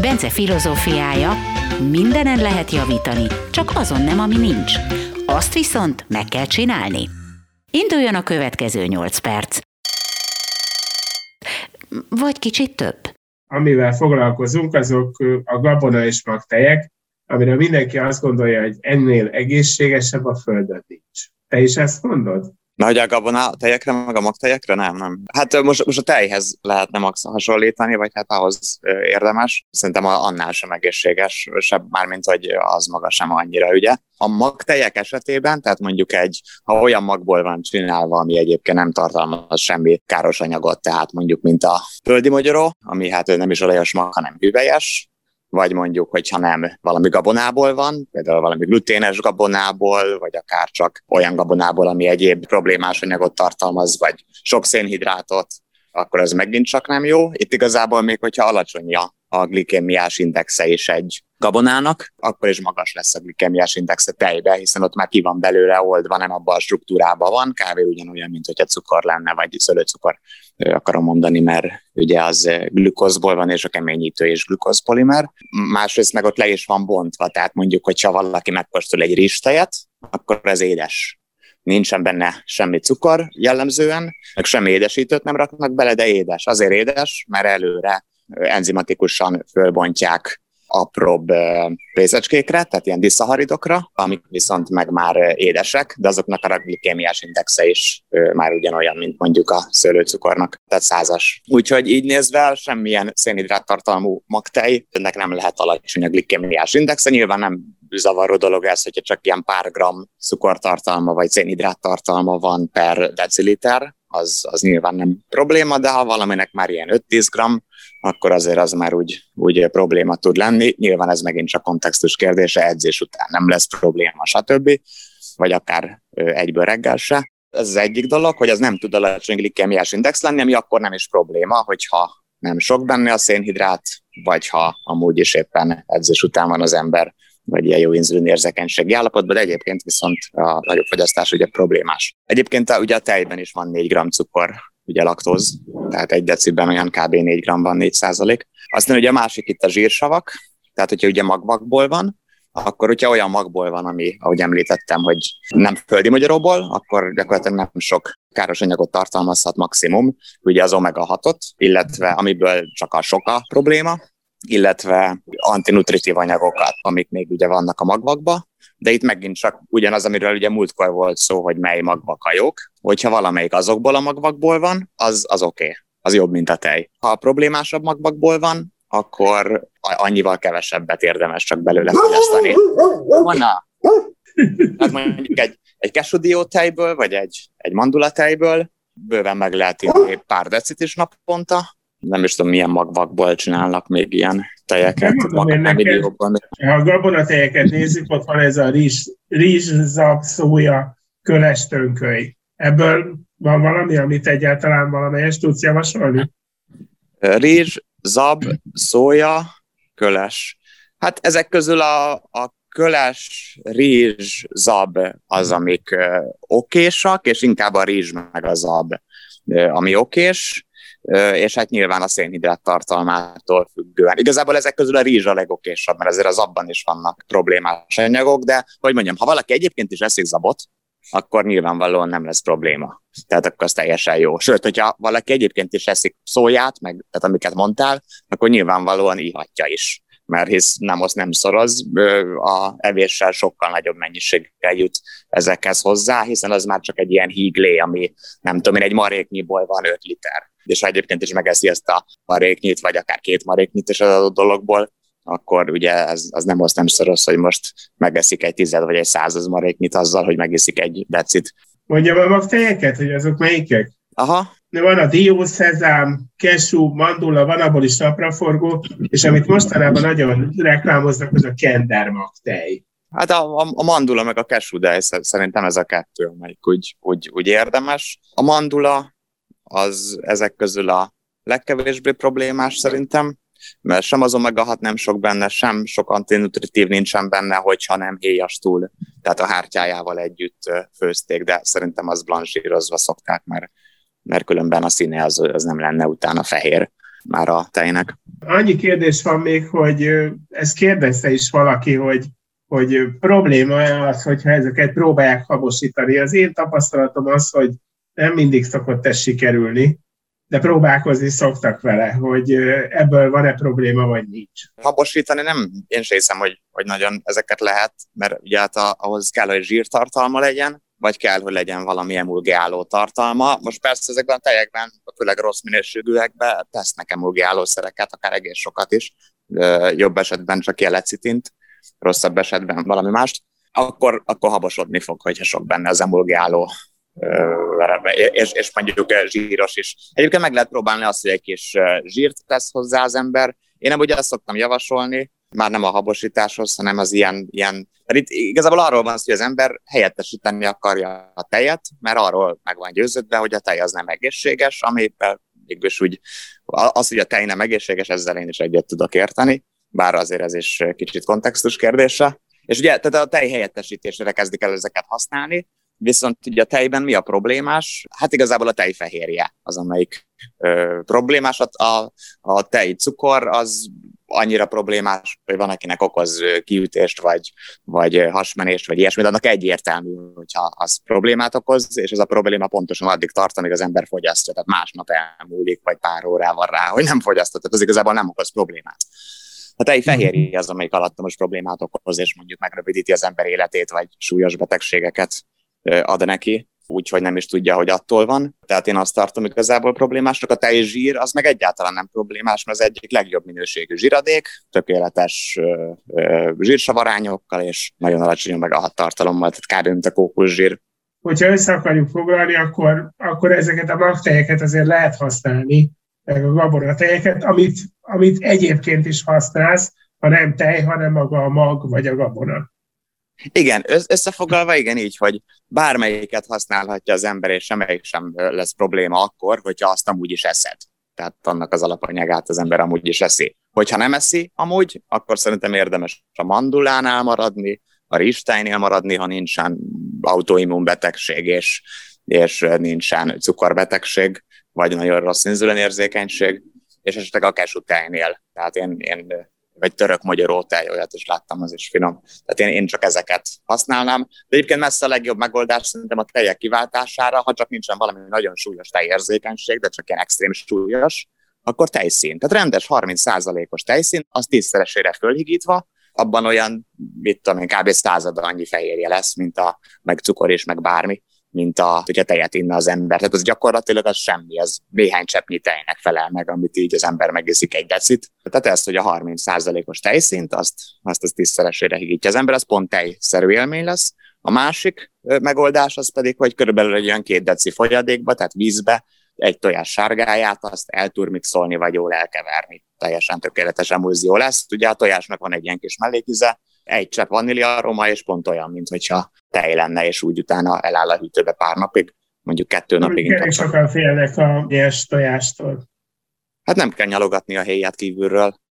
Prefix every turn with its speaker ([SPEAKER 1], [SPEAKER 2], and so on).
[SPEAKER 1] Bence filozófiája, mindenen lehet javítani, csak azon nem, ami nincs. Azt viszont meg kell csinálni. Induljon a következő 8 perc. Vagy kicsit több.
[SPEAKER 2] Amivel foglalkozunk, azok a gabona és magtejek, amire mindenki azt gondolja, hogy ennél egészségesebb a Földön nincs. Te is ezt mondod?
[SPEAKER 3] Na, hogy a gabona tejekre, meg a magtejekre? Nem, nem. Hát most, most a tejhez lehetne max hasonlítani, vagy hát ahhoz érdemes. Szerintem annál sem egészséges, sebb mármint, hogy az maga sem annyira, ugye. A magtejek esetében, tehát mondjuk egy, ha olyan magból van csinálva, ami egyébként nem tartalmaz semmi káros anyagot, tehát mondjuk mint a földi magyaró, ami hát nem is olajos mag, hanem hüvelyes, vagy mondjuk, hogyha nem valami gabonából van, például valami gluténes gabonából, vagy akár csak olyan gabonából, ami egyéb problémás anyagot tartalmaz, vagy sok szénhidrátot, akkor ez megint csak nem jó. Itt igazából még, hogyha alacsony a glikémiás indexe is egy gabonának, akkor is magas lesz a glikémiás indexe tejbe, hiszen ott már ki van belőle oldva, nem abban a struktúrában van. Kávé ugyanolyan, mint hogyha cukor lenne, vagy szőlőcukor akarom mondani, mert ugye az glükózból van, és a keményítő és glükózpolimer. Másrészt meg ott le is van bontva, tehát mondjuk, hogyha valaki megkóstol egy rizstejet, akkor ez édes nincsen benne semmi cukor jellemzően, meg semmi édesítőt nem raknak bele, de édes. Azért édes, mert előre enzimatikusan fölbontják apróbb részecskékre, tehát ilyen diszaharidokra, amik viszont meg már édesek, de azoknak a glikémiás indexe is már ugyanolyan, mint mondjuk a szőlőcukornak, tehát százas. Úgyhogy így nézve semmilyen szénhidrát tartalmú magtej, ennek nem lehet alacsony a glikémiás indexe, nyilván nem zavaró dolog ez, hogyha csak ilyen pár gram cukortartalma vagy szénhidrát tartalma van per deciliter, az, az nyilván nem probléma, de ha valaminek már ilyen 5-10 gram, akkor azért az már úgy, úgy probléma tud lenni. Nyilván ez megint csak kontextus kérdése, edzés után nem lesz probléma, stb. Vagy akár egyből reggel se. Ez az egyik dolog, hogy az nem tud alacsony glikemiás index lenni, ami akkor nem is probléma, hogyha nem sok benne a szénhidrát, vagy ha amúgy is éppen edzés után van az ember vagy ilyen jó inzulin érzékenységi állapotban, de egyébként viszont a nagyobb fogyasztás ugye problémás. Egyébként a, ugye a tejben is van 4 g cukor, ugye laktóz, tehát egy deciben olyan kb. 4 g van, 4 százalék. Aztán ugye a másik itt a zsírsavak, tehát hogyha ugye magvakból van, akkor hogyha olyan magból van, ami, ahogy említettem, hogy nem földi magyaróból, akkor gyakorlatilag nem sok káros anyagot tartalmazhat maximum, ugye az omega-6-ot, illetve amiből csak a soka probléma, illetve antinutritív anyagokat, amik még ugye vannak a magvakba, de itt megint csak ugyanaz, amiről ugye múltkor volt szó, hogy mely magvak a jók, hogyha valamelyik azokból a magvakból van, az, az oké, okay. az jobb, mint a tej. Ha a problémásabb magvakból van, akkor annyival kevesebbet érdemes csak belőle fogyasztani. Vanna. Hát mondjuk egy, egy kesudió tejből, vagy egy, egy mandula tejből bőven meg lehet inni pár decit is naponta, nem is tudom, milyen magvakból csinálnak még ilyen tejeket.
[SPEAKER 2] Nem ha a gabonatejeket nézzük, ott van ez a rizs, rizs zab, szója, köles tönköly. Ebből van valami, amit egyáltalán valamelyest tudsz javasolni?
[SPEAKER 3] Rizs, zab, szója, köles. Hát ezek közül a, a köles, rizs, zab az, amik okésak, és inkább a rizs meg a zab, ami okés és hát nyilván a szénhidrát tartalmától függően. Igazából ezek közül a rizs a legokésabb, mert azért az abban is vannak problémás anyagok, de hogy mondjam, ha valaki egyébként is eszik zabot, akkor nyilvánvalóan nem lesz probléma. Tehát akkor az teljesen jó. Sőt, hogyha valaki egyébként is eszik szóját, meg tehát amiket mondtál, akkor nyilvánvalóan ihatja is mert hisz nem az nem szoroz, a evéssel sokkal nagyobb mennyiséggel jut ezekhez hozzá, hiszen az már csak egy ilyen híglé, ami nem tudom én, egy maréknyiból van 5 liter és ha egyébként is megeszi ezt a maréknyit, vagy akár két maréknyit is az adott dologból, akkor ugye ez, az nem az nem szoros, hogy most megeszik egy tized vagy egy százaz maréknyit azzal, hogy megiszik egy decit.
[SPEAKER 2] Mondja a tejeket, hogy azok melyikek?
[SPEAKER 3] Aha,
[SPEAKER 2] van a diószezám, kesú, mandula, van abból is napraforgó, és amit mostanában nagyon reklámoznak, az a kendermag tej.
[SPEAKER 3] Hát a, a, a mandula meg a kesú, de szerintem ez a kettő, amelyik úgy, úgy, úgy érdemes. A mandula az ezek közül a legkevésbé problémás szerintem, mert sem az omega 6 nem sok benne, sem sok antinutritív nincsen benne, hogyha nem héjas túl, tehát a hártyájával együtt főzték, de szerintem az blanzsírozva szokták, mert, mert különben a színe az, az nem lenne utána fehér már a tejnek.
[SPEAKER 2] Annyi kérdés van még, hogy ezt kérdezte is valaki, hogy, hogy probléma az, hogyha ezeket próbálják habosítani. Az én tapasztalatom az, hogy nem mindig szokott ez sikerülni, de próbálkozni szoktak vele, hogy ebből van-e probléma, vagy nincs.
[SPEAKER 3] Habosítani nem, én sem hiszem, hogy, hogy nagyon ezeket lehet, mert ugye hát ahhoz kell, hogy zsírtartalma legyen, vagy kell, hogy legyen valami emulgáló tartalma. Most persze ezekben a tejekben, főleg rossz minőségűekben tesznek emulgáló szereket, akár egész sokat is, jobb esetben csak jelecitint, rosszabb esetben valami mást, akkor, akkor habosodni fog, hogyha sok benne az emulgáló és, és mondjuk zsíros is. Egyébként meg lehet próbálni azt, hogy egy kis zsírt tesz hozzá az ember. Én nem ugye azt szoktam javasolni, már nem a habosításhoz, hanem az ilyen, ilyen mert itt igazából arról van szó, hogy az ember helyettesíteni akarja a tejet, mert arról meg van győződve, hogy a tej az nem egészséges, ami mégis úgy, az, hogy a tej nem egészséges, ezzel én is egyet tudok érteni, bár azért ez is kicsit kontextus kérdése. És ugye tehát a tej helyettesítésére kezdik el ezeket használni, Viszont ugye a tejben mi a problémás? Hát igazából a tejfehérje az, amelyik ö, problémás. A, a tej cukor az annyira problémás, hogy van, akinek okoz kiütést, vagy, vagy hasmenést, vagy ilyesmi, de annak egyértelmű, hogyha az problémát okoz, és ez a probléma pontosan addig tart, amíg az ember fogyasztja, tehát másnap elmúlik, vagy pár órával rá, hogy nem fogyasztott, tehát az igazából nem okoz problémát. A tejfehérje az, amelyik alattomos problémát okoz, és mondjuk megrövidíti az ember életét, vagy súlyos betegségeket ad neki, úgyhogy nem is tudja, hogy attól van. Tehát én azt tartom igazából problémásnak. A tej zsír az meg egyáltalán nem problémás, mert az egyik legjobb minőségű zsíradék, tökéletes zsírsavarányokkal és nagyon alacsony meg a tartalommal, tehát kb. mint a kókuszsír.
[SPEAKER 2] Hogyha össze akarjuk foglalni, akkor, akkor ezeket a magtejeket azért lehet használni, meg a gabonatejeket, amit, amit egyébként is használsz, ha nem tej, hanem maga a mag vagy a gabona.
[SPEAKER 3] Igen, összefoglalva igen így, hogy bármelyiket használhatja az ember, és semmelyik sem lesz probléma akkor, hogyha azt amúgy is eszed. Tehát annak az alapanyagát az ember amúgy is eszi. Hogyha nem eszi amúgy, akkor szerintem érdemes a mandulánál maradni, a ristejnél maradni, ha nincsen autoimmunbetegség és, és nincsen cukorbetegség, vagy nagyon rossz inzulinérzékenység, és esetleg a kesutejnél. Tehát én, én vagy török magyar ótáj, olyat is láttam, az is finom. Tehát én, én csak ezeket használnám. De egyébként messze a legjobb megoldás szerintem a tejek kiváltására, ha csak nincsen valami nagyon súlyos tejérzékenység, de csak ilyen extrém súlyos, akkor tejszín. Tehát rendes 30%-os tejszín, az tízszeresére fölhigítva, abban olyan, mit tudom én, kb. század annyi fehérje lesz, mint a, meg cukor és meg bármi mint a, hogyha tejet inna az ember. Tehát az gyakorlatilag az semmi, az néhány cseppnyi tejnek felel meg, amit így az ember megiszik egy decit. Tehát ezt, hogy a 30%-os tejszint, azt, azt az tízszeresére higítja az ember, az pont tejszerű élmény lesz. A másik megoldás az pedig, hogy körülbelül egy olyan két deci folyadékba, tehát vízbe, egy tojás sárgáját, azt elturmixolni, vagy jól elkeverni. Teljesen tökéletes emulzió lesz. Ugye a tojásnak van egy ilyen kis mellékíze, egy csepp vanília aroma, és pont olyan, mint hogyha tej lenne, és úgy utána eláll a hűtőbe pár napig, mondjuk kettő napig.
[SPEAKER 2] Elég sokan félnek a nyers tojástól.
[SPEAKER 3] Hát nem kell nyalogatni a héját kívülről.